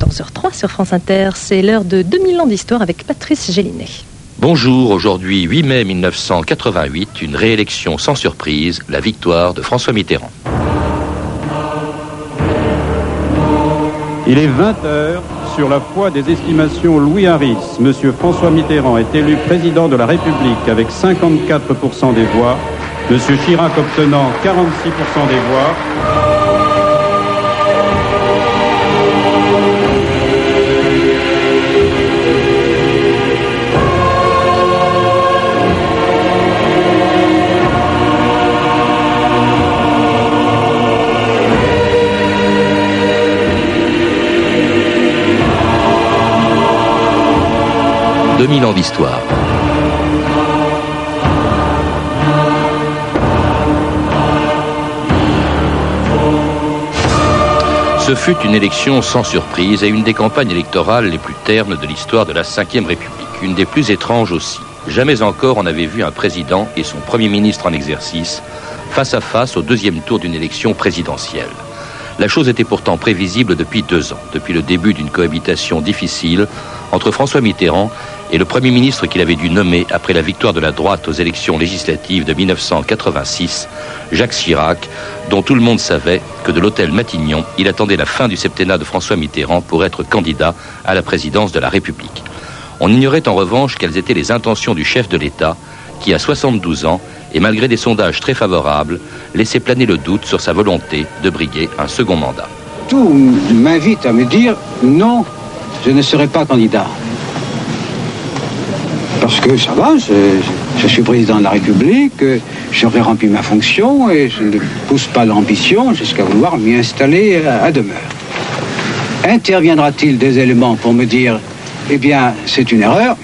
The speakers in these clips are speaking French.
14h03 sur France Inter. C'est l'heure de 2000 ans d'histoire avec Patrice Gélinet. Bonjour, aujourd'hui 8 mai 1988, une réélection sans surprise, la victoire de François Mitterrand. Il est 20h. Sur la foi des estimations Louis Harris, M. François Mitterrand est élu président de la République avec 54% des voix, M. Chirac obtenant 46% des voix. 2000 ans d'histoire. Ce fut une élection sans surprise et une des campagnes électorales les plus ternes de l'histoire de la Ve République, une des plus étranges aussi. Jamais encore on avait vu un président et son Premier ministre en exercice face à face au deuxième tour d'une élection présidentielle. La chose était pourtant prévisible depuis deux ans, depuis le début d'une cohabitation difficile entre François Mitterrand et le Premier ministre qu'il avait dû nommer après la victoire de la droite aux élections législatives de 1986, Jacques Chirac, dont tout le monde savait que de l'hôtel Matignon, il attendait la fin du septennat de François Mitterrand pour être candidat à la présidence de la République. On ignorait en revanche quelles étaient les intentions du chef de l'État, qui a 72 ans et malgré des sondages très favorables, laissait planer le doute sur sa volonté de briguer un second mandat. Tout m'invite à me dire non, je ne serai pas candidat. Que ça va, je, suis président de la République, j'aurais rempli ma fonction et je ne pousse pas l'ambition jusqu'à vouloir m'y installer à demeure. Interviendra-t-il des éléments pour me dire, eh bien, c'est une erreur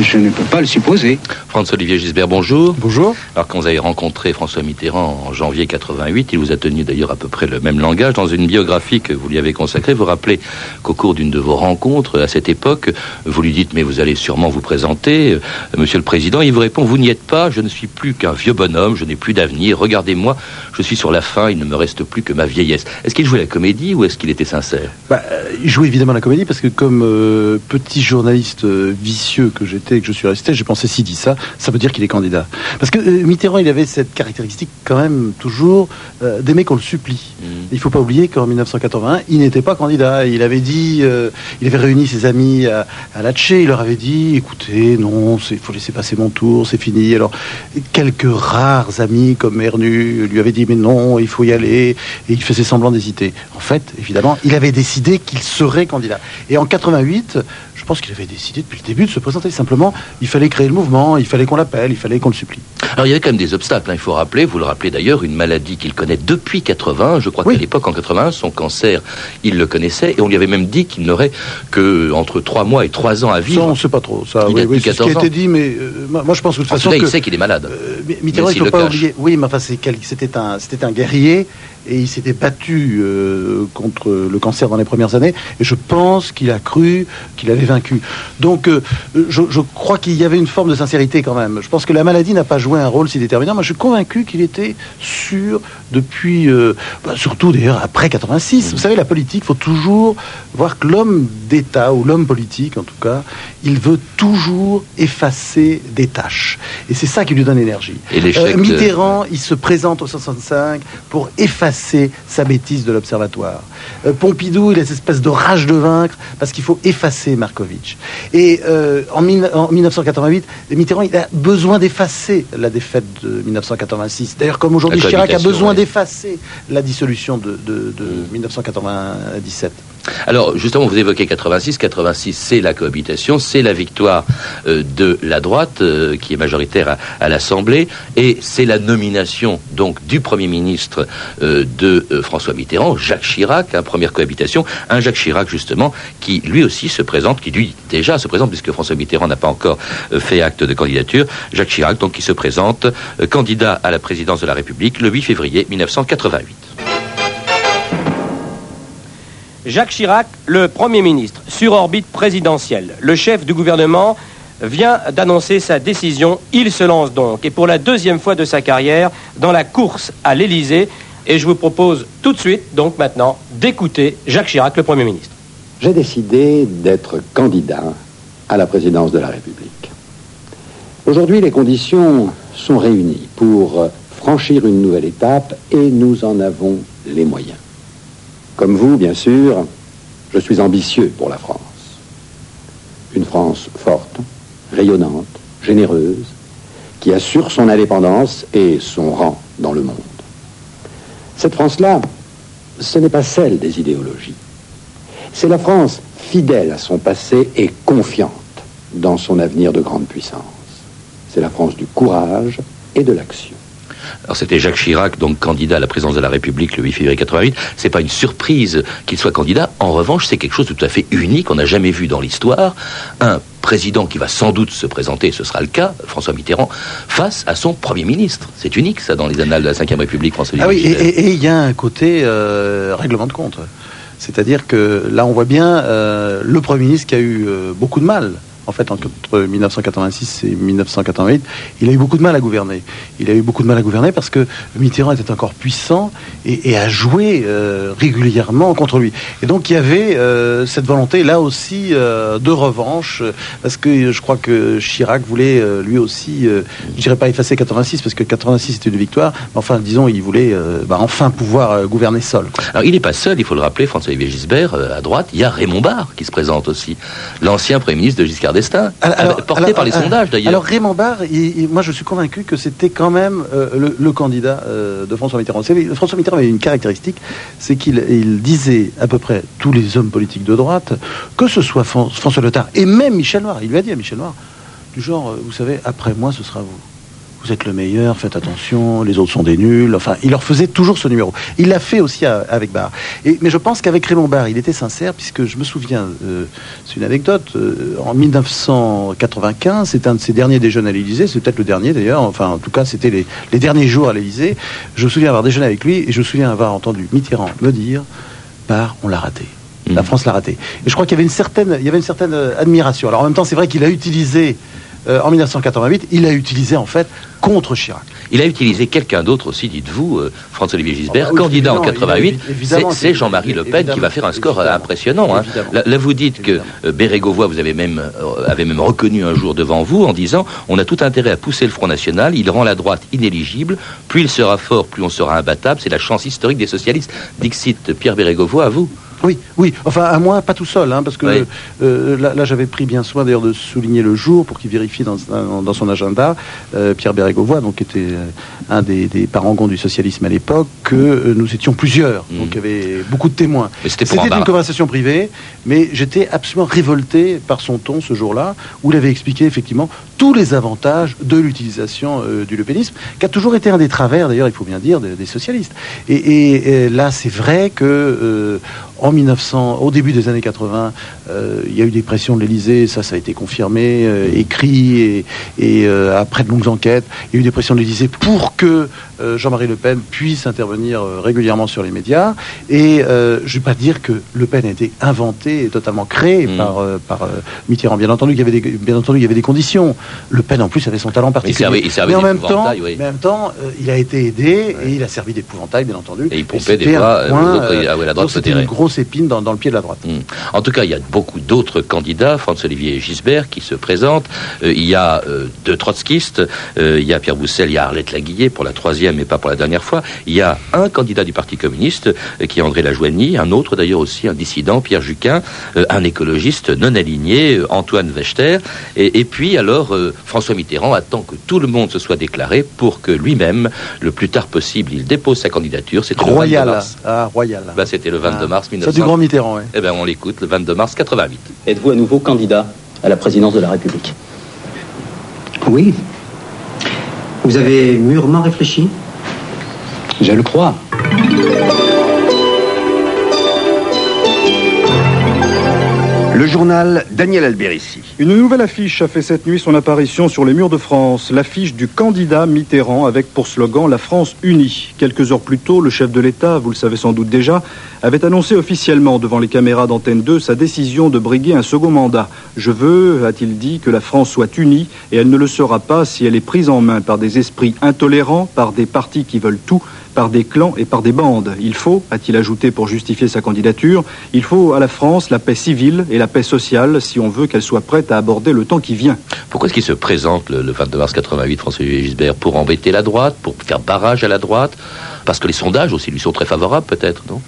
je ne peux pas le supposer. François-Olivier Gisbert, bonjour. Bonjour. Alors, quand vous avez rencontré François Mitterrand en janvier 88, il vous a tenu d'ailleurs à peu près le même langage. Dans une biographie que vous lui avez consacrée, vous rappelez qu'au cours d'une de vos rencontres à cette époque, vous lui dites Mais vous allez sûrement vous présenter, euh, monsieur le Président. Il vous répond Vous n'y êtes pas, je ne suis plus qu'un vieux bonhomme, je n'ai plus d'avenir. Regardez-moi, je suis sur la fin, il ne me reste plus que ma vieillesse. Est-ce qu'il jouait la comédie ou est-ce qu'il était sincère? Bah, Il jouait évidemment la comédie parce que, comme euh, petit journaliste euh, vicieux que j'étais, que je suis resté, j'ai pensé, s'il dit ça, ça veut dire qu'il est candidat. Parce que euh, Mitterrand, il avait cette caractéristique quand même toujours euh, d'aimer qu'on le supplie. Mm. Il faut pas oublier qu'en 1981, il n'était pas candidat. Il avait dit, euh, il avait réuni ses amis à, à Latché, il leur avait dit, écoutez, non, il faut laisser passer mon tour, c'est fini. Alors, quelques rares amis comme Ernu lui avaient dit, mais non, il faut y aller, et il faisait semblant d'hésiter. En fait, évidemment, il avait décidé qu'il serait candidat. Et en 88, je pense qu'il avait décidé depuis le début de se présenter. Simplement, il fallait créer le mouvement, il fallait qu'on l'appelle, il fallait qu'on le supplie. Alors il y avait quand même des obstacles, hein. il faut rappeler, vous le rappelez d'ailleurs, une maladie qu'il connaît depuis 80. Je crois qu'à l'époque, en 81, son cancer, il le connaissait et on lui avait même dit qu'il n'aurait que entre 3 mois et 3 ans à vivre. Ça, on ne sait pas trop. Ça, il oui, ce qui a été dit, mais euh, moi je pense que de toute façon. Cas, il sait qu'il est malade. Euh, Mitterrand, il ne faut pas oublier. Oui, mais enfin, c'était un, un guerrier et il s'était battu euh, contre le cancer dans les premières années, et je pense qu'il a cru qu'il avait vaincu. Donc, euh, je, je, crois qu'il y avait une forme de sincérité quand même. Je pense que la maladie n'a pas joué un rôle si déterminant. Moi, je suis convaincu qu'il était sûr depuis, euh, bah, surtout d'ailleurs après 86. Vous savez, la politique, il faut toujours voir que l'homme d'État, ou l'homme politique en tout cas, il veut toujours effacer des tâches. Et c'est ça qui lui donne énergie. Et Mitterrand, il se présente au 65 pour effacer sa bêtise de l'Observatoire. Euh, Pompidou, il a cette espèce de rage de vaincre parce qu'il faut effacer Markovitch. Et euh, en, 1988, Mitterrand, il a besoin d'effacer la défaite de 1986. D'ailleurs, comme aujourd'hui, Chirac a besoin d'effacer la dissolution de, de 1997. Alors, justement, vous évoquez 86. 86, c'est la cohabitation, c'est la victoire euh, de la droite, euh, qui est majoritaire à, l'Assemblée, et c'est la nomination, donc, du Premier ministre euh, de François Mitterrand, Jacques Chirac, hein, première cohabitation. Un Jacques Chirac, justement, qui lui aussi se présente, qui lui, déjà se présente, puisque François Mitterrand n'a pas encore fait acte de candidature. Jacques Chirac, donc, qui se présente candidat à la présidence de la République le 8 février 1988. Jacques Chirac, le Premier ministre, sur orbite présidentielle, le chef du gouvernement, vient d'annoncer sa décision. Il se lance donc, et pour la deuxième fois de sa carrière, dans la course à l'Élysée. Et je vous propose tout de suite, donc maintenant, d'écouter Jacques Chirac, le Premier ministre. j'ai décidé d'être candidat à la présidence de la République. Aujourd'hui, les conditions sont réunies pour franchir une nouvelle étape et nous en avons les moyens. Comme vous, bien sûr, je suis ambitieux pour la France. Une France forte, rayonnante, généreuse, qui assure son indépendance et son rang dans le monde. Cette France-là, ce n'est pas celle des idéologies. C'est la France fidèle à son passé et confiante dans son avenir de grande puissance. C'est la France du courage et de l'action. Alors c'était Jacques Chirac, donc candidat à la présidence de la République le 8 février 88. C'est pas une surprise qu'il soit candidat. En revanche, c'est quelque chose de tout à fait unique. On n'a jamais vu dans l'histoire un président qui va sans doute se présenter, ce sera le cas, François Mitterrand, face à son Premier ministre. C'est unique, ça, dans les annales de la Ve République française. Ah oui, et il y a un côté euh, règlement de compte. C'est-à-dire que là, on voit bien euh, le Premier ministre qui a eu euh, beaucoup de mal en fait, entre 1986 et 1988, il a eu beaucoup de mal à gouverner. Il a eu beaucoup de mal à gouverner parce que Mitterrand était encore puissant et, a joué euh, régulièrement contre lui. Et donc, il y avait euh, cette volonté, là aussi, euh, de revanche, parce que je crois que Chirac voulait lui aussi, je dirais pas effacer 86, parce que 86 c'était une victoire, mais enfin, disons, il voulait bah, enfin pouvoir gouverner seul. Alors, il n'est pas seul, il faut le rappeler, François-Olivier Gisbert, à droite, il y a Raymond Barre qui se présente aussi, l'ancien Premier ministre de Giscard destin, porté par les sondages d'ailleurs. Alors Raymond Barre, moi je suis convaincu que c'était quand même euh, le, candidat euh, de François Mitterrand. François Mitterrand avait une caractéristique, c'est qu'il disait à peu près tous les hommes politiques de droite, que ce soit François Letard et même Michel Noir, il lui a dit à Michel Noir, du genre, euh, vous savez, après moi ce sera vous vous êtes le meilleur, faites attention, les autres sont des nuls. Enfin, il leur faisait toujours ce numéro. Il l'a fait aussi avec Barre. Et, mais je pense qu'avec Raymond Barre, il était sincère, puisque je me souviens, euh, c'est une anecdote, euh, en 1995, c'est un de ses derniers déjeuners à l'Élysée, c'est peut-être le dernier d'ailleurs, enfin en tout cas c'était les, derniers jours à l'Élysée. Je me souviens avoir déjeuné avec lui, et je me souviens avoir entendu Mitterrand me dire, Barre, on l'a raté. La mmh. France l'a raté. Et je crois qu'il y avait une certaine, il y avait une certaine euh, admiration. Alors en même temps, c'est vrai qu'il a utilisé euh, en 1988, il a utilisé en fait contre Chirac. Il a utilisé quelqu'un d'autre aussi, dites-vous, euh, François-Olivier Gisbert, ah bah candidat en 88. C'est Jean-Marie Le Pen qui va faire un score impressionnant. Hein. Là, vous dites que euh, Bérégovoy, vous avez même, avez même reconnu un jour devant vous en disant on a tout intérêt à pousser le Front National, il rend la droite inéligible, plus il sera fort, plus on sera imbattable, c'est la chance historique des socialistes. Dixit Pierre Bérégovoy, à vous. Oui, oui. Enfin, à moi, pas tout seul, hein, parce que euh, là, j'avais pris bien soin d'ailleurs de souligner le jour pour qu'il vérifie dans, dans, son agenda. Euh, Pierre Bérégovoy, donc était euh, un des, des parangons du socialisme à l'époque, que nous étions plusieurs, mmh. donc il y avait beaucoup de témoins. C'était une conversation privée, mais j'étais absolument révolté par son ton ce jour-là, où il avait expliqué effectivement tous les avantages de l'utilisation du lepénisme, qui a toujours été un des travers, d'ailleurs, il faut bien dire, des, socialistes. Et, et, là, c'est vrai que en 1900, au début des années 80, euh, il y a eu des pressions de l'Elysée, ça, ça a été confirmé, euh, écrit, et, et euh, après de longues enquêtes, il y a eu des pressions de l'Elysée pour que Jean-Marie Le Pen puisse intervenir régulièrement sur les médias. Et je ne vais pas dire que Le Pen a été inventé et totalement créé par, par Mitterrand. Bien entendu, il y avait des, bien entendu, il y avait des conditions. Le Pen, en plus, avait son talent particulier. Il servait, Mais en même temps, en même temps, il a été aidé et il a servi d'épouvantail, bien entendu. Et il pompait des voix. la droite une grosse épine dans, dans, le pied de la droite. Mm. En tout cas, il y a beaucoup d'autres candidats, François-Olivier Gisbert qui se présentent. Euh, il y a euh, deux trotskistes, euh, il y a Pierre Boussel, il y a Arlette Laguillet pour la troisième et pas pour la dernière fois. Il y a un candidat du Parti communiste qui est André Lajoigny, un autre d'ailleurs aussi, un dissident, Pierre Juquin, un écologiste non aligné, Antoine Wechter. Et, puis alors, François Mitterrand attend que tout le monde se soit déclaré pour que lui-même, le plus tard possible, il dépose sa candidature. C'était Royal. mars. Ah, Royal. Bah, C'était le 22 ah. mars 1900. C'est du grand Mitterrand, oui. Eh bien, on l'écoute, le 22 mars 88. Êtes-vous à nouveau candidat à la présidence de la République? Oui. Vous avez mûrement réfléchi? Je le crois. Le journal Daniel Alberici. Une nouvelle affiche a fait cette nuit son apparition sur les murs de France. L'affiche du candidat Mitterrand avec pour slogan La France unie. Quelques heures plus tôt, le chef de l'État, vous le savez sans doute déjà, avait annoncé officiellement devant les caméras d'Antenne 2 sa décision de briguer un second mandat. Je veux, a-t-il dit, que la France soit unie et elle ne le sera pas si elle est prise en main par des esprits intolérants, par des partis qui veulent tout par des clans et par des bandes. Il faut, a-t-il ajouté pour justifier sa candidature, il faut à la France la paix civile et la paix sociale si on veut qu'elle soit prête à aborder le temps qui vient. Pourquoi est-ce qu'il se présente le, 22 mars 88, François Gisbert Pour embêter la droite Pour faire barrage à la droite? Parce que les sondages aussi lui sont très favorables peut-être, non?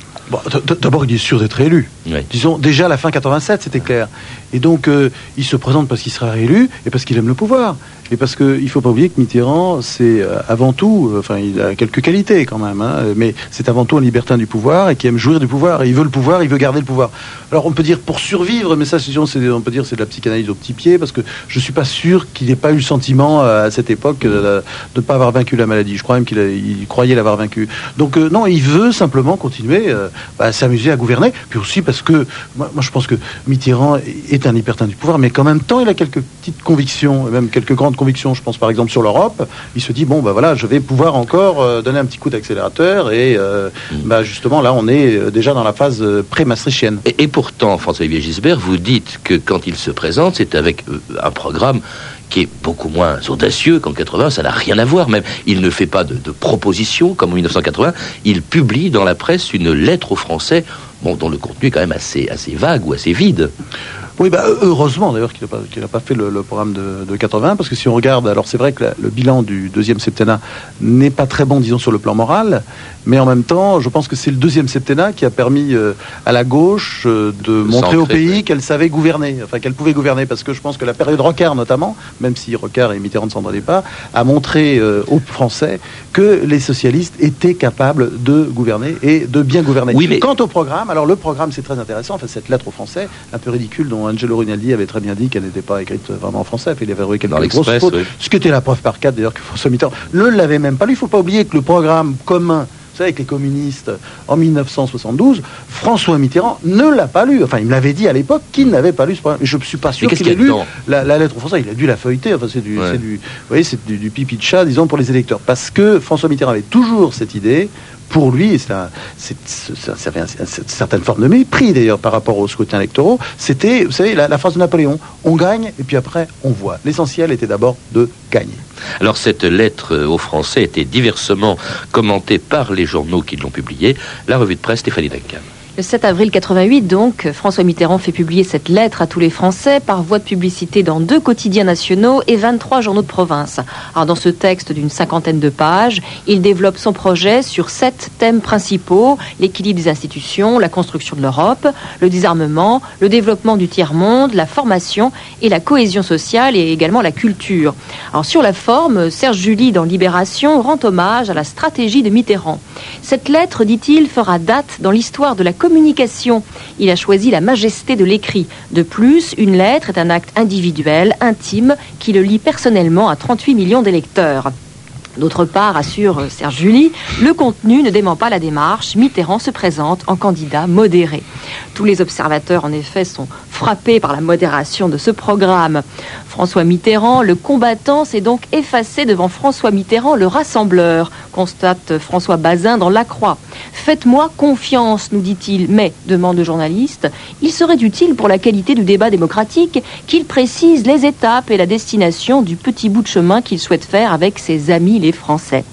D'abord, il est sûr d'être élu. Disons, déjà à la fin 87, c'était clair. Et donc, euh, il se présente parce qu'il sera réélu et parce qu'il aime le pouvoir. Et parce qu'il ne faut pas oublier que Mitterrand, c'est euh, avant tout, euh, enfin, il a quelques qualités quand même, hein, mais c'est avant tout un libertin du pouvoir et qui aime jouir du pouvoir. il veut le pouvoir, il veut garder le pouvoir. Alors, on peut dire pour survivre, mais ça, on peut dire c'est de la psychanalyse au petit pied, parce que je ne suis pas sûr qu'il n'ait pas eu le sentiment à cette époque de ne pas avoir vaincu la maladie. Je crois même qu'il croyait l'avoir vaincu. Donc, non, il veut simplement continuer à s'amuser à gouverner. Puis aussi parce que, moi, je pense que Mitterrand est un hypertin du pouvoir, mais qu'en même temps, il a quelques petites convictions, même quelques grandes convictions. Je pense par exemple sur l'Europe. Il se dit bon, ben voilà, je vais pouvoir encore euh, donner un petit coup d'accélérateur. Et euh, mm. bah, justement, là, on est euh, déjà dans la phase pré-maastrichtienne. Et, et, pourtant, François-Xavier Gisbert, vous dites que quand il se présente, c'est avec un programme qui est beaucoup moins audacieux qu'en 80, ça n'a rien à voir même. Il ne fait pas de, de propositions comme en 1980, il publie dans la presse une lettre aux Français bon, dont le contenu est quand même assez, assez vague ou assez vide. Oui, bah, heureusement d'ailleurs qu'il n'a pas, pas, fait le, programme de, de, 80, parce que si on regarde, alors c'est vrai que le bilan du deuxième septennat n'est pas très bon, disons, sur le plan moral, mais en même temps, je pense que c'est le deuxième septennat qui a permis euh, à la gauche euh, de montrer au pays qu'elle savait gouverner, enfin qu'elle pouvait gouverner, parce que je pense que la période Rocard notamment, même si Rocard et Mitterrand ne s'en pas, a montré euh, aux Français que les socialistes étaient capables de gouverner et de bien gouverner. Oui, mais... Quant au programme, alors le programme c'est très intéressant, enfin cette lettre aux Français, un peu ridicule, dont Angelo Rinaldi avait très bien dit qu'elle n'était pas écrite vraiment en français. Il avait avoué quelques grosses fautes. Ce qui était la preuve par quatre d'ailleurs que François Mitterrand ne l'avait même pas lu. Il ne faut pas oublier que le programme commun avec les communistes en 1972, François Mitterrand ne l'a pas lu. Enfin, il me l'avait dit à l'époque qu'il n'avait pas lu ce programme. Je ne suis pas sûr qu'il ait lu la, lettre aux Français. Il a dû la feuilleter. Enfin, c'est du, du, c'est du, du, pipi de chat, disons, pour les électeurs. Parce que François Mitterrand avait toujours cette idée pour lui, ça, avait une certaine forme de mépris d'ailleurs par rapport aux scrutins électoraux, c'était, vous savez, la, phrase de Napoléon, on gagne et puis après on voit. L'essentiel était d'abord de gagner. Alors cette lettre aux Français était diversement commentée par les journaux qui l'ont publiée. La revue de presse Stéphanie Duncan. Le 7 avril 88, donc, François Mitterrand fait publier cette lettre à tous les Français par voie de publicité dans deux quotidiens nationaux et 23 journaux de province. Alors, dans ce texte d'une cinquantaine de pages, il développe son projet sur sept thèmes principaux l'équilibre des institutions, la construction de l'Europe, le désarmement, le développement du tiers-monde, la formation et la cohésion sociale et également la culture. Alors, sur la forme, Serge Julie, dans Libération, rend hommage à la stratégie de Mitterrand. Cette lettre, dit-il, fera date dans l'histoire de la communication. Il a choisi la majesté de l'écrit. De plus, une lettre est un acte individuel, intime, qui le lie personnellement à 38 millions d'électeurs. D'autre part, assure Serge Julie, le contenu ne dément pas la démarche. Mitterrand se présente en candidat modéré. Tous les observateurs, en effet, sont frappés par la modération de ce programme. François Mitterrand, le combattant, s'est donc effacé devant François Mitterrand, le rassembleur, constate François Bazin dans La Croix. Faites-moi confiance, nous dit-il, mais, demande le journaliste, il serait utile pour la qualité du débat démocratique qu'il précise les étapes et la destination du petit bout de chemin qu'il souhaite faire avec ses amis les Français.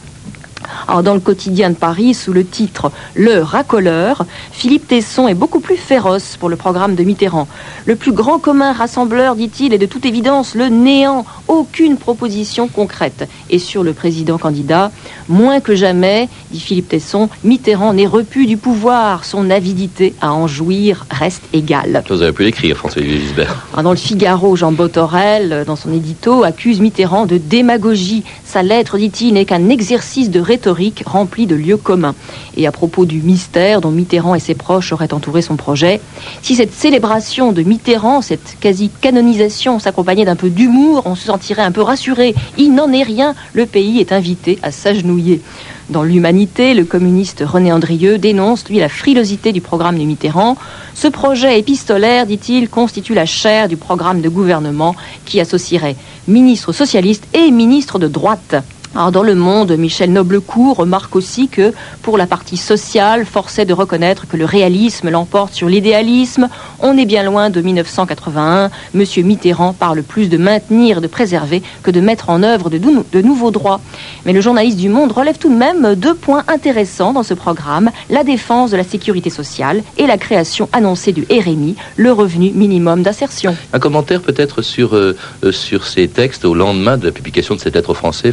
Alors, dans le quotidien de Paris, sous le titre Le racoleur, Philippe Tesson est beaucoup plus féroce pour le programme de Mitterrand. Le plus grand commun rassembleur, dit-il, est de toute évidence le néant, aucune proposition concrète. Et sur le président candidat, moins que jamais, dit Philippe Tesson, Mitterrand n'est repu du pouvoir. Son avidité à en jouir reste égale. Vous avez pu l'écrire, François Gisbert. Dans le Figaro, Jean Botorel, dans son édito, accuse Mitterrand de démagogie. Sa lettre, dit-il, n'est qu'un exercice de rhétorique rempli de lieux communs. Et à propos du mystère dont Mitterrand et ses proches auraient entouré son projet, si cette célébration de Mitterrand, cette quasi-canonisation s'accompagnait d'un peu d'humour, on se sentirait un peu rassuré. Il n'en est rien, le pays est invité à s'agenouiller. Dans l'Humanité, le communiste René Andrieux dénonce, lui, la frilosité du programme de Mitterrand. Ce projet épistolaire, dit-il, constitue la chair du programme de gouvernement qui associerait ministre socialiste et ministre de droite. Alors dans le monde, Michel Noblecourt remarque aussi que pour la partie sociale, force de reconnaître que le réalisme l'emporte sur l'idéalisme. On est bien loin de 1981. Monsieur Mitterrand parle plus de maintenir, de préserver que de mettre en œuvre de, nouveaux droits. Mais le journaliste du Monde relève tout de même deux points intéressants dans ce programme la défense de la sécurité sociale et la création annoncée du RMI, le revenu minimum d'insertion. Un commentaire peut-être sur, euh, sur ces textes au lendemain de la publication de cette lettre aux Français,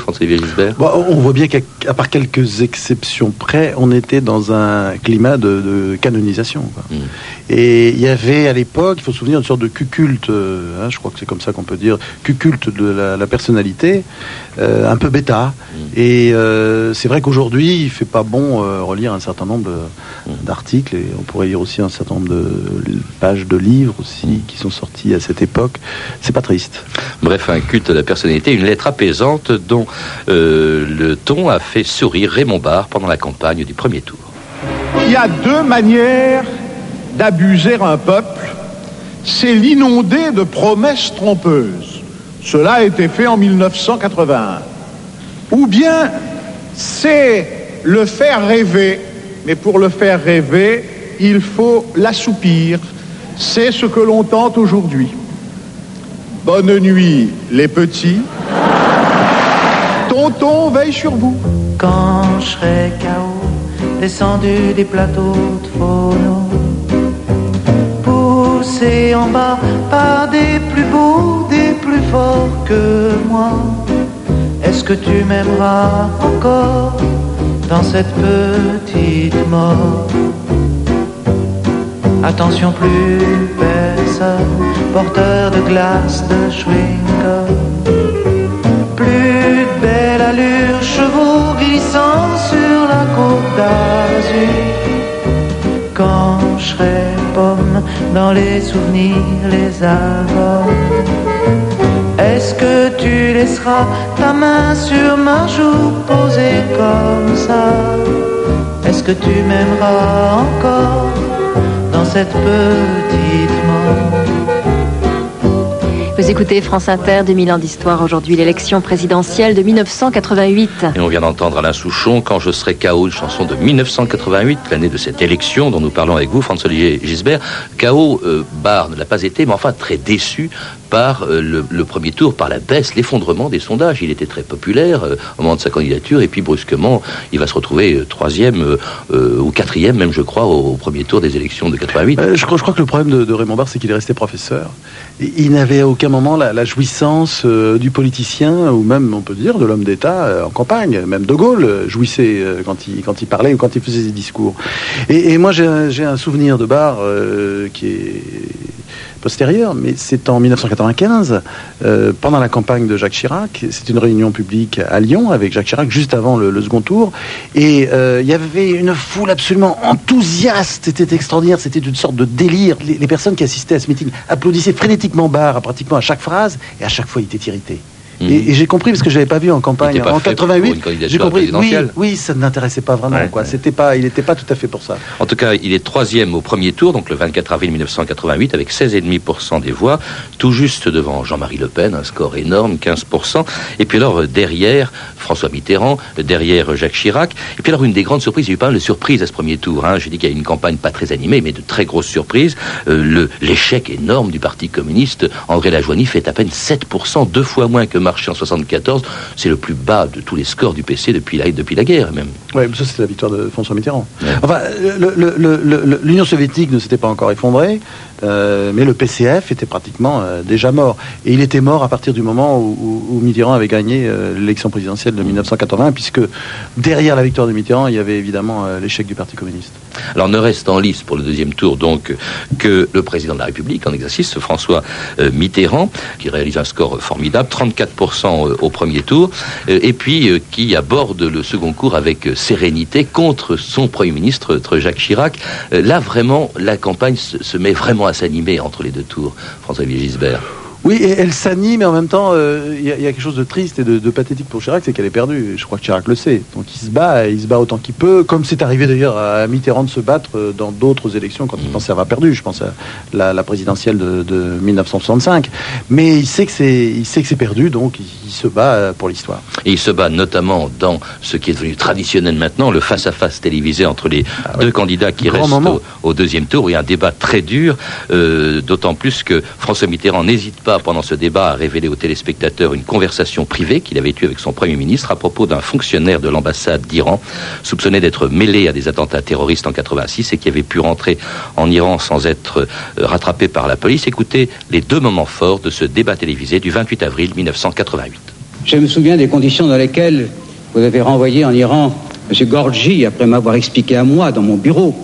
On voit bien qu'à part quelques exceptions près, on était dans un climat de, canonisation. Mm. Et il y avait à l'époque, il faut se souvenir, une sorte de cuculte, euh, hein, je crois que c'est comme ça qu'on peut dire, cuculte de la, personnalité, euh, un peu bêta. Mm. Et euh, c'est vrai qu'aujourd'hui, il fait pas bon relire un certain nombre mm. d'articles, et on pourrait lire aussi un certain nombre de pages de livres aussi qui sont sortis à cette époque. C'est pas triste. Bref, un culte de la personnalité, une lettre apaisante dont le ton a fait sourire Raymond Barre pendant la campagne du premier tour. Il y a deux manières d'abuser un peuple, c'est l'inonder de promesses trompeuses. Cela a été fait en 1981. Ou bien c'est le faire rêver, mais pour le faire rêver, il faut l'assoupir. C'est ce que l'on tente aujourd'hui. Bonne nuit les petits. Tonton veille sur vous. Quand je serai chaos, descendu des plateaux de poussé en bas par des plus beaux, des plus forts que moi, est-ce que tu m'aimeras encore dans cette petite mort? Attention, plus personne, porteur de glace, de chewing-gum. Plus de belle allure, chevaux glissant sur la côte d'Azur. Quand je serai pomme dans les souvenirs, les albums, est-ce que tu laisseras ta main sur ma joue posée comme ça? Est-ce que tu m'aimeras encore dans cette petite mort vous écoutez France Inter, 2000 ans d'histoire. Aujourd'hui, l'élection présidentielle de 1988. Et on vient d'entendre Alain Souchon, Quand je serai KO, une chanson de 1988, l'année de cette élection dont nous parlons avec vous, François-Olivier Gisbert. KO, euh, Barre ne l'a pas été, mais enfin très déçu par euh, le, premier tour, par la baisse, l'effondrement des sondages. Il était très populaire euh, au moment de sa candidature, et puis brusquement, il va se retrouver euh, troisième ou quatrième, même je crois, au, premier tour des élections de 88. je, crois, je crois que le problème de, Raymond Barre, c'est qu'il est resté professeur. Il n'avait à aucun moment la, jouissance du politicien, ou même, on peut dire, de l'homme d'État en campagne. Même De Gaulle jouissait quand, il, quand il parlait ou quand il faisait des discours. Et, et moi, j'ai un souvenir de Barre qui est postérieure, mais c'est en 1995, euh, pendant la campagne de Jacques Chirac. C'est une réunion publique à Lyon avec Jacques Chirac juste avant le, second tour. Et euh, il y avait une foule absolument enthousiaste. C'était extraordinaire. C'était une sorte de délire. Les, personnes qui assistaient à ce meeting applaudissaient frénétiquement Barre, pratiquement à chaque phrase, et à chaque fois, il était irrité. Et, j'ai compris parce que je n'avais pas vu en campagne en 88. J'ai compris. Oui, oui, ça ne l'intéressait pas vraiment. quoi. C'était pas, il n'était pas tout à fait pour ça. En tout cas, il est troisième au premier tour, donc le 24 avril 1988, avec 16,5% des voix, tout juste devant Jean-Marie Le Pen, un score énorme, 15%. Et puis alors derrière François Mitterrand, derrière Jacques Chirac. Et puis alors une des grandes surprises, il y a eu pas mal de surprises à ce premier tour. Hein. Je dis qu'il y a une campagne pas très animée, mais de très grosses surprises. Euh, l'échec énorme du Parti communiste. André Lajoigny fait à peine 7%, deux fois moins que marché en 74, c'est le plus bas de tous les scores du PC depuis la, depuis la guerre même. Oui, ça c'est la victoire de François Mitterrand. Enfin, l'Union soviétique ne s'était pas encore effondrée, euh, mais le PCF était pratiquement euh, déjà mort. Et il était mort à partir du moment où, Mitterrand avait gagné euh, l'élection présidentielle de 1980, puisque derrière la victoire de Mitterrand, il y avait évidemment l'échec du Parti communiste. Alors ne reste en lice pour le deuxième tour donc que le président de la République en exercice, François Mitterrand, qui réalise un score formidable, 34% au premier tour, et puis qui aborde le second cours avec sérénité contre son Premier ministre, Jacques Chirac. Là vraiment, la campagne se met vraiment à s'animer entre les deux tours, François-Xavier Gisbert Oui, et elle s'anime, mais en même temps, euh, il y, a- il y a quelque chose de triste et de, de pathétique pour Chirac, c'est qu'elle est perdue. Et Je crois que Chirac le sait. Donc il se bat, et il se bat autant qu'il peut, comme c'est arrivé d'ailleurs à Mitterrand de se battre euh, dans d'autres élections quand il pensait avoir perdu. Je pense à la, la présidentielle de, de 1965. Mais il sait que c'est, il sait que c'est perdu, donc il, il se bat euh, pour l'histoire. Et il se bat notamment dans ce qui est devenu traditionnel maintenant, le face-à-face télévisé entre les deux candidats qui Ah Grand restent au, au deuxième tour. Il y a un débat très dur, euh, d'autant plus que François Mitterrand n'hésite pas pendant ce débat à révéler aux téléspectateurs une conversation privée qu'il avait eue avec son Premier ministre à propos d'un fonctionnaire de l'ambassade d'Iran soupçonné d'être mêlé à des attentats terroristes en 86 et qui avait pu rentrer en Iran sans être euh, rattrapé par la police. Écoutez les deux moments forts de ce débat télévisé du 28 avril 1988. Je me souviens des conditions dans lesquelles vous avez renvoyé en Iran M. Gorgi après m'avoir expliqué à moi dans mon bureau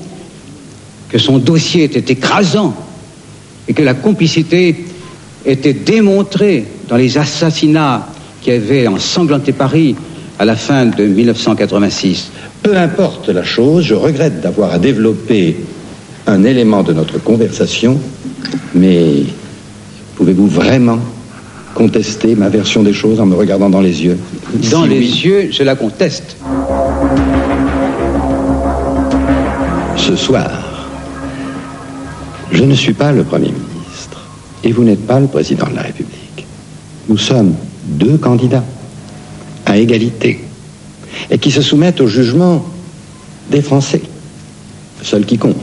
que son dossier était écrasant et que la complicité était démontrée dans les assassinats qui avaient ensanglanté Paris à la fin de 1986. Peu importe la chose, je regrette d'avoir à développer un élément de notre conversation, mais pouvez-vous vraiment contester ma version des choses en me regardant dans les yeux? Dans Si les oui, yeux, je la conteste. Ce soir, je ne suis pas le Premier ministre et vous n'êtes pas le Président de la République. Nous sommes deux candidats à égalité et qui se soumettent au jugement des Français, seul qui compte.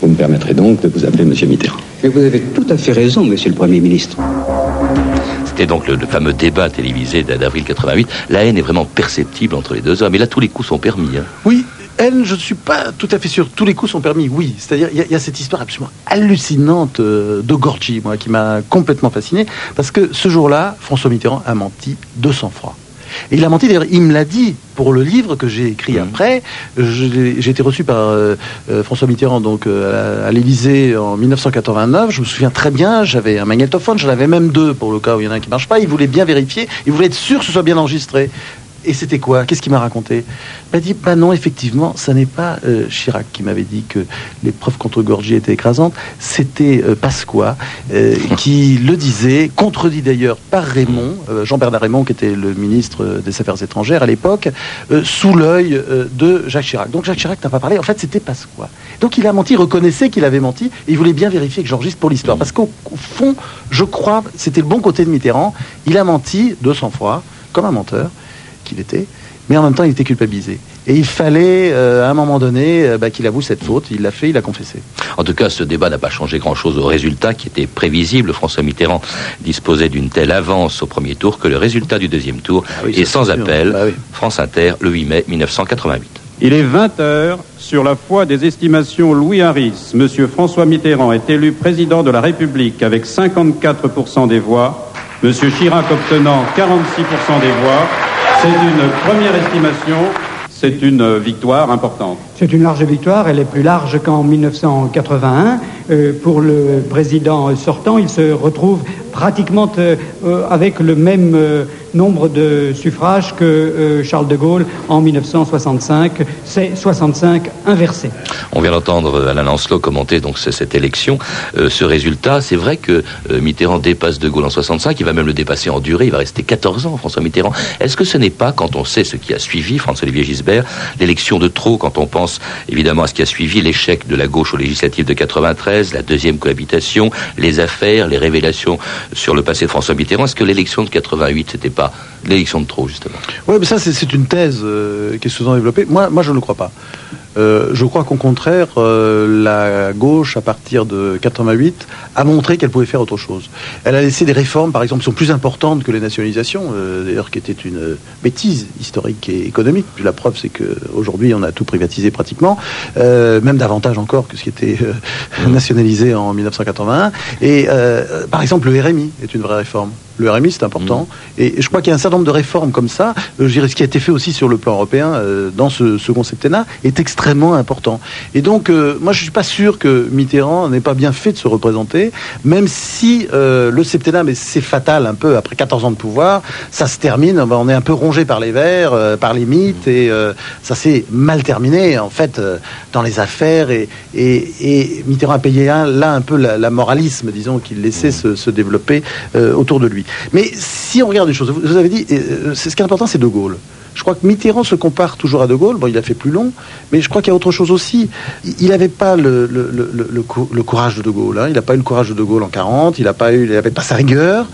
Vous me permettrez donc de vous appeler Monsieur Mitterrand. Mais vous avez tout à fait raison, Monsieur le Premier ministre. C'était donc le, le fameux débat télévisé d'a- d'avril 88. La haine est vraiment perceptible entre les deux hommes. Et là, tous les coups sont permis. hein. Oui, elle, je ne suis pas tout à fait sûr. Tous les coups sont permis, oui. C'est-à-dire, il y, a- il y a cette histoire absolument hallucinante euh, de Gorgi, moi, qui m'a complètement fasciné. Parce que ce jour-là, François Mitterrand a menti de sang-froid. Et il a menti, d'ailleurs, il me l'a dit pour le livre que j'ai écrit après. Je l'ai- J'ai été reçu par euh, euh, François Mitterrand donc euh, à, à l'Élysée en 1989. Je me souviens très bien, j'avais un magnétophone, j'en avais même deux pour le cas où il y en a un qui marche pas. Il voulait bien vérifier, il voulait être sûr que ce soit bien enregistré. Et c'était quoi? Qu'est-ce qu'il m'a raconté? Il m'a dit, bah non, effectivement, ça n'est pas euh, Chirac qui m'avait dit que les preuves contre Gorgi étaient écrasantes, c'était euh, Pasqua euh, qui le disait, contredit d'ailleurs par Raymond, Jean-Bernard Raymond, qui était le ministre des Affaires étrangères à l'époque, sous l'œil de Jacques Chirac. Donc Jacques Chirac n'a pas parlé, en fait c'était Pasqua. Donc il a menti, il reconnaissait qu'il avait menti, et il voulait bien vérifier que j'enregistre pour l'histoire. Parce qu'au au fond, je crois, c'était le bon côté de Mitterrand, il a menti de sang-froid, comme un menteur qu'il était, mais en même temps il était culpabilisé. Et il fallait, euh, à un moment donné, euh, bah, qu'il avoue cette faute. Il l'a fait, il a confessé. En tout cas, ce débat n'a pas changé grand-chose au résultat qui était prévisible. François Mitterrand disposait d'une telle avance au premier tour que le résultat du deuxième tour oui, est sans sûr. appel. Bah oui. France Inter, le 8 mai 1988. Il est 20 heures. Sur la foi des estimations Louis Harris, M. François Mitterrand est élu président de la République avec 54% des voix, M. Chirac obtenant 46% des voix. C'est une première estimation, c'est une victoire importante. C'est une large victoire, elle est plus large qu'en 1981. Euh, pour le président sortant, il se retrouve pratiquement euh, euh, avec le même euh, nombre de suffrages que Charles de Gaulle en 1965. C'est 65 inversé. On vient d'entendre Alain Lancelot commenter donc ce- cette élection, ce résultat. C'est vrai que Mitterrand dépasse De Gaulle en 65, il va même le dépasser en durée, il va rester 14 ans, François Mitterrand. Est-ce que ce n'est pas, quand on sait ce qui a suivi, François-Olivier Gisbert, l'élection de trop, quand on pense évidemment à ce qui a suivi, l'échec de la gauche aux législatives de 93, la deuxième cohabitation, les affaires, les révélations sur le passé de François Mitterrand, est-ce que l'élection de 88, c'était pas l'élection de trop, justement? Oui, mais ça, c'est- une thèse euh, qui est souvent développée. Moi, moi, je ne le crois pas. Euh, je crois qu'au contraire, euh, la gauche, à partir de 88, a montré qu'elle pouvait faire autre chose. Elle a laissé des réformes, par exemple, qui sont plus importantes que les nationalisations, euh, d'ailleurs, qui était une bêtise historique et économique. La preuve, c'est qu'aujourd'hui, on a tout privatisé pratiquement, même davantage encore que ce qui était nationalisé en 1981. Et, par exemple, le RMI est une vraie réforme. Le RMI, c'est important. Et je crois qu'il y a un certain nombre de réformes comme ça. Euh, je dirais ce qui a été fait aussi sur le plan européen euh, dans ce second septennat est extrêmement important. Et donc, euh, moi, je suis pas sûr que Mitterrand n'ait pas bien fait de se représenter, même si euh, le septennat, mais c'est fatal un peu après 14 ans de pouvoir, ça se termine. on est un peu rongé par les verts, euh, par les mythes, et euh, ça s'est mal terminé en fait euh, dans les affaires. Et, et, et Mitterrand a payé là un peu la, la moralisme, disons, qu'il laissait se, se développer. euh, autour de lui. Mais si on regarde une chose, vous avez dit, euh, c'est ce qui est important, c'est De Gaulle. Je crois que Mitterrand se compare toujours à De Gaulle. Bon, il a fait plus long, mais je crois qu'il y a autre chose aussi. Il n'avait pas le, le, le, courage de De Gaulle. Hein. Il n'a pas eu le courage de De Gaulle en 40. Il n'a pas eu, il n'avait pas sa rigueur.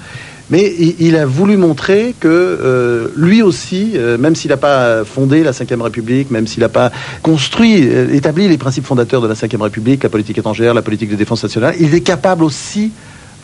Mais il, a voulu montrer que euh, lui aussi, euh, même s'il n'a pas fondé la Ve République, même s'il n'a pas construit, établi les principes fondateurs de la Ve République, la politique étrangère, la politique de défense nationale, il est capable aussi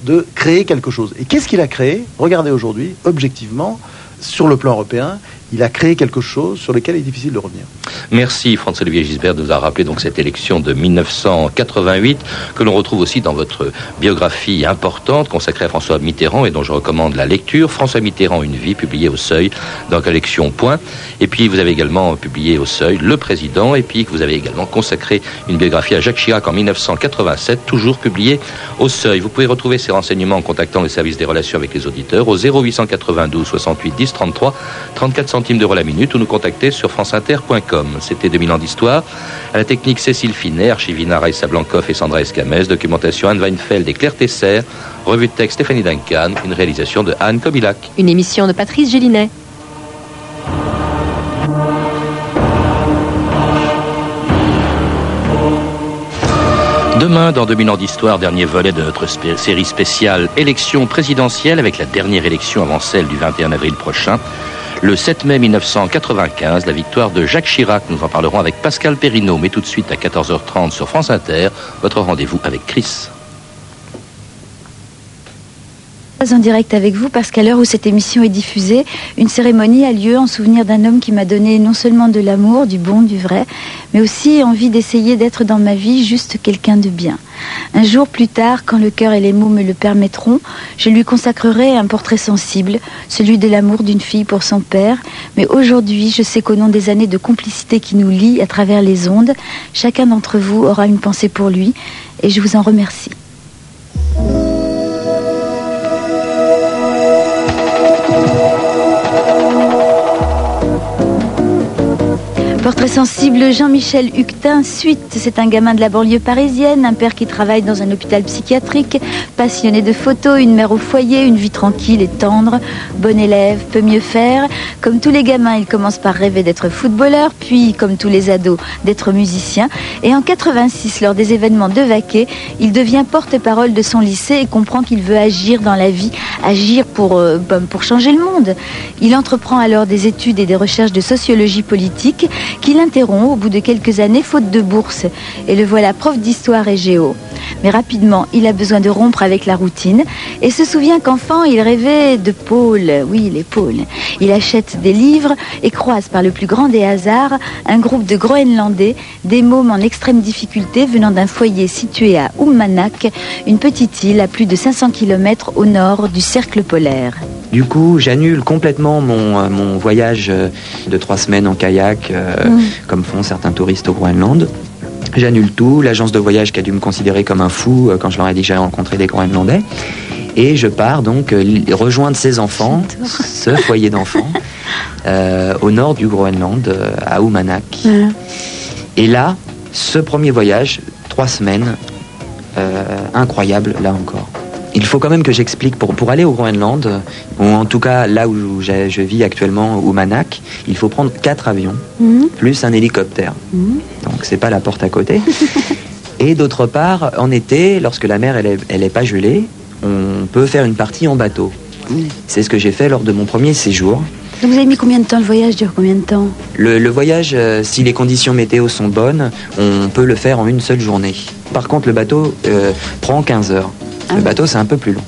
de créer quelque chose. Et qu'est-ce qu'il a créé? Regardez aujourd'hui, objectivement, sur le plan européen, il a créé quelque chose sur lequel il est difficile de revenir. Merci François-Olivier Gisbert de nous avoir rappelé donc cette élection de 1988 que l'on retrouve aussi dans votre biographie importante consacrée à François Mitterrand et dont je recommande la lecture. François Mitterrand, une vie, publiée au Seuil dans collection Point. Et puis vous avez également publié au Seuil Le Président et puis vous avez également consacré une biographie à Jacques Chirac en 1987, toujours publiée au Seuil. Vous pouvez retrouver ces renseignements en contactant le service des relations avec les auditeurs au 0892 68 10 33 34 centimes d'euros la minute ou nous contacter sur franceinter.com. C'était 2000 ans d'histoire. À la technique Cécile Finet, archivina Raissa Blancoff et Sandra Escamès, documentation Anne Weinfeld et Claire Tesser, revue de texte Stéphanie Duncan, une réalisation de Anne Kobilac. Une émission de Patrice Gélinet. Demain, dans 2000 ans d'histoire, dernier volet de notre série spéciale élection présidentielle avec la dernière élection avant celle du 21 avril prochain. Le 7 mai 1995, la victoire de Jacques Chirac. Nous en parlerons avec Pascal Perrineau, mais tout de suite à 14h30 sur France Inter, votre rendez-vous avec Chris. En direct avec vous parce qu'à l'heure où cette émission est diffusée, une cérémonie a lieu en souvenir d'un homme qui m'a donné non seulement de l'amour, du bon, du vrai, mais aussi envie d'essayer d'être dans ma vie juste quelqu'un de bien. Un jour plus tard, quand le cœur et les mots me le permettront, je lui consacrerai un portrait sensible, celui de l'amour d'une fille pour son père. Mais aujourd'hui, je sais qu'au nom des années de complicité qui nous lient à travers les ondes, chacun d'entre vous aura une pensée pour lui et je vous en remercie. Portrait sensible, Jean-Michel Huctin, suite, c'est un gamin de la banlieue parisienne, un père qui travaille dans un hôpital psychiatrique, passionné de photos, une mère au foyer, une vie tranquille et tendre, bon élève, peut mieux faire. Comme tous les gamins, il commence par rêver d'être footballeur, puis, comme tous les ados, d'être musicien. Et en 86, lors des événements de Vaquet, il devient porte-parole de son lycée et comprend qu'il veut agir dans la vie, agir pour, euh, pour changer le monde. Il entreprend alors des études et des recherches de sociologie politique qu'il interrompt au bout de quelques années faute de bourse. Et le voilà prof d'histoire et géo. Mais rapidement, il a besoin de rompre avec la routine et se souvient qu'enfant, il rêvait de pôles. Oui, les pôles. Il achète des livres et croise par le plus grand des hasards un groupe de Groenlandais, des mômes en extrême difficulté venant d'un foyer situé à Uummannaq, une petite île à plus de 500 km au nord du cercle polaire. Du coup, j'annule complètement mon, euh, mon, voyage euh, de trois semaines en kayak, euh, mm. comme font certains touristes au Groenland. J'annule tout. L'agence de voyage qui a dû me considérer comme un fou quand je leur ai dit que j'allais rencontrer des Groenlandais. Et je pars donc rejoindre ces enfants, ce foyer d'enfants, au nord du Groenland, à Uummannaq. Et là, ce premier voyage, trois semaines, incroyable là encore. Il faut quand même que j'explique, pour, pour aller au Groenland, ou en tout cas là où je vis actuellement, au Manak, il faut prendre quatre avions, mhm. plus un hélicoptère. Mhm. Donc c'est pas la porte à côté. Et d'autre part, en été, lorsque la mer elle est, elle est pas gelée, on peut faire une partie en bateau. C'est ce que j'ai fait lors de mon premier séjour. vous avez mis combien de temps Le voyage? Dure combien de temps? Le, voyage, euh, si les conditions météo sont bonnes, on peut le faire en une seule journée. Par contre, le bateau euh, prend 15 heures. Le ah bateau, c'est un peu plus long.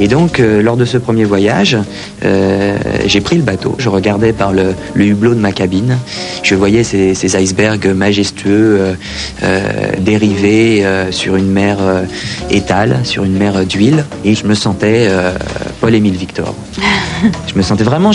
Et donc, euh, lors de ce premier voyage, euh, j'ai pris le bateau. Je regardais par le, hublot de ma cabine. Je voyais ces, icebergs majestueux euh, dérivés sur une mer étale, sur une mer d'huile. Et je me sentais Paul-Émile Victor. je me sentais vraiment